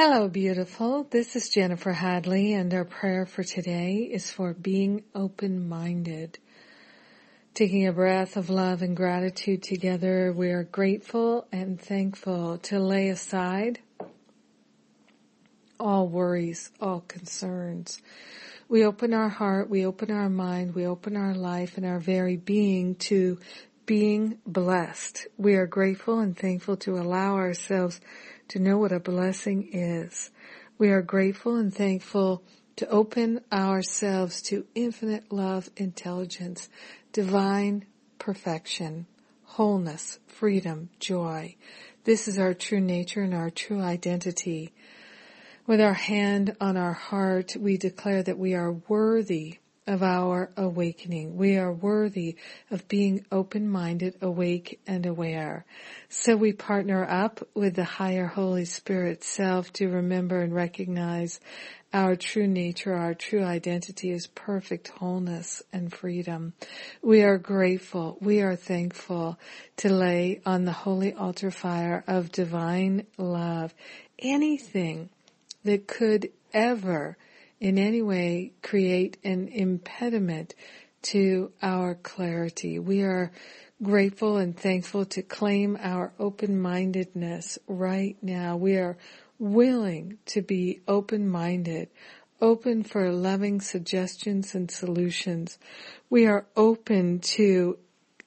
Hello, beautiful. This is Jennifer Hadley, and our prayer for today is for being open-minded. Taking a breath of love and gratitude together, we are grateful and thankful to lay aside all worries, all concerns. We open our heart, we open our mind, we open our life and our very being to being blessed. We are grateful and thankful to allow ourselves to know what a blessing is. We are grateful and thankful to open ourselves to infinite love, intelligence, divine perfection, wholeness, freedom, joy. This is our true nature and our true identity. With our hand on our heart, we declare that we are worthy of our awakening. We are worthy of being open-minded, awake, and aware. So we partner up with the higher Holy Spirit self to remember and recognize our true nature, our true identity is perfect wholeness and freedom. We are grateful, we are thankful to lay on the holy altar fire of divine love anything that could ever in any way create an impediment to our clarity. We are grateful and thankful to claim our open-mindedness right now. We are willing to be open-minded, open for loving suggestions and solutions. We are open to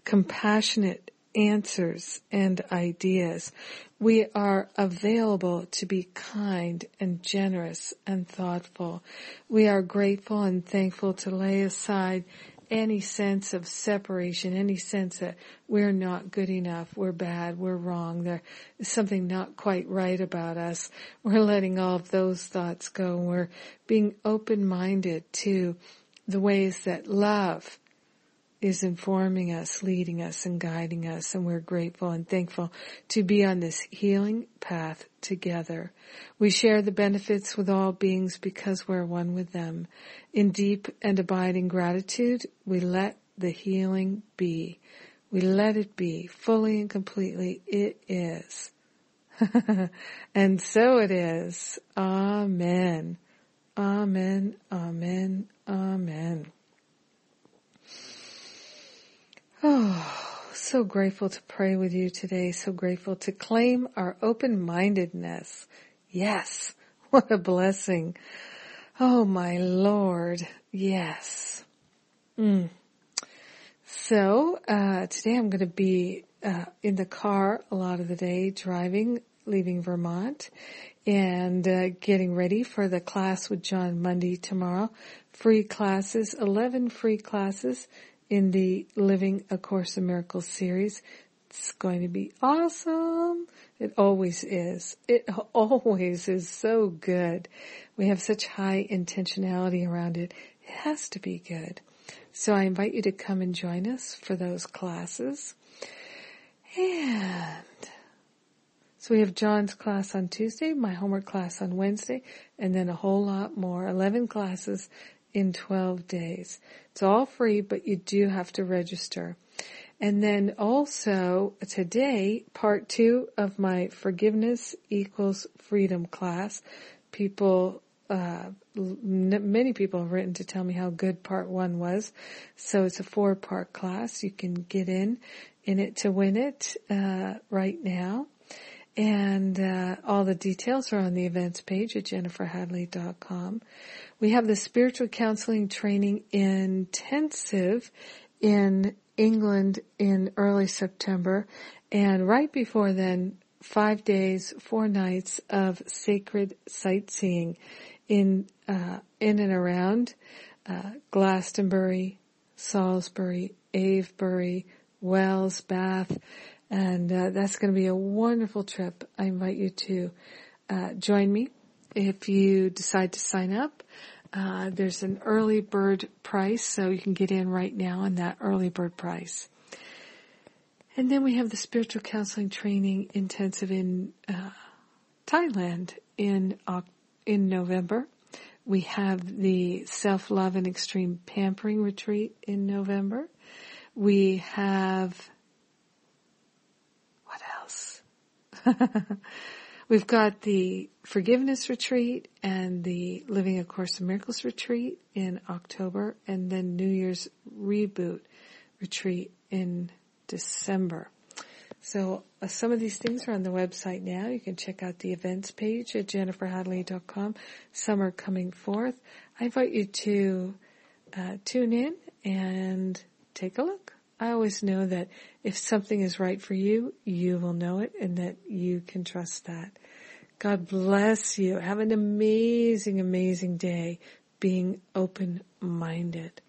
compassionate answers and ideas. We are available to be kind and generous and thoughtful. We are grateful and thankful to lay aside any sense of separation, any sense that we're not good enough, we're bad, we're wrong, there is something not quite right about us. We're letting all of those thoughts go. We're being open-minded to the ways that love is informing us, leading us, and guiding us, and we're grateful and thankful to be on this healing path together. We share the benefits with all beings because we're one with them. In deep and abiding gratitude, we let the healing be. We let it be fully and completely. It is. and so it is. Amen. Amen. Amen. Amen. Oh, so grateful to pray with you today. So grateful to claim our open-mindedness. Yes. What a blessing. Oh my Lord. Yes. Mm. So, uh, today I'm going to be, uh, in the car a lot of the day driving, leaving Vermont and, uh, getting ready for the class with Jon Mundy tomorrow. Free classes, 11 free classes in the Living A Course in Miracles series. It's going to be awesome. It always is. It always is so good. We have such high intentionality around it. It has to be good. So I invite you to come and join us for those classes. And so we have Jon's class on Tuesday, my homework class on Wednesday, and then a whole lot more, 11 classes in 12 days. It's all free, but you do have to register. And then also today, part two of my forgiveness equals freedom class. People, uh, many people have written to tell me how good part one was. So it's a four part class. You can get in, in it to win it, uh, right now. And, uh, all the details are on the events page at jenniferhadley.com. We have the spiritual counseling training intensive in England in early September and right before then five days, four nights of sacred sightseeing in uh, in and around uh, Glastonbury, Salisbury, Avebury, Wells, Bath, and uh, that's going to be a wonderful trip. I invite you to uh, join me if you decide to sign up. Uh, there's an early bird price, so you can get in right now on that early bird price. And then we have the spiritual counseling training intensive in uh, Thailand in in November. We have the self love and extreme pampering retreat in November. We have what else? We've got the forgiveness retreat and the Living a Course in Miracles retreat in October and then New Year's reboot retreat in December. So uh, some of these things are on the website now. You can check out the events page at jenniferhadley.com. Some are coming forth. I invite you to uh, tune in and take a look. I always know that if something is right for you, you will know it and that you can trust that. God bless you. Have an amazing, amazing day being open-minded.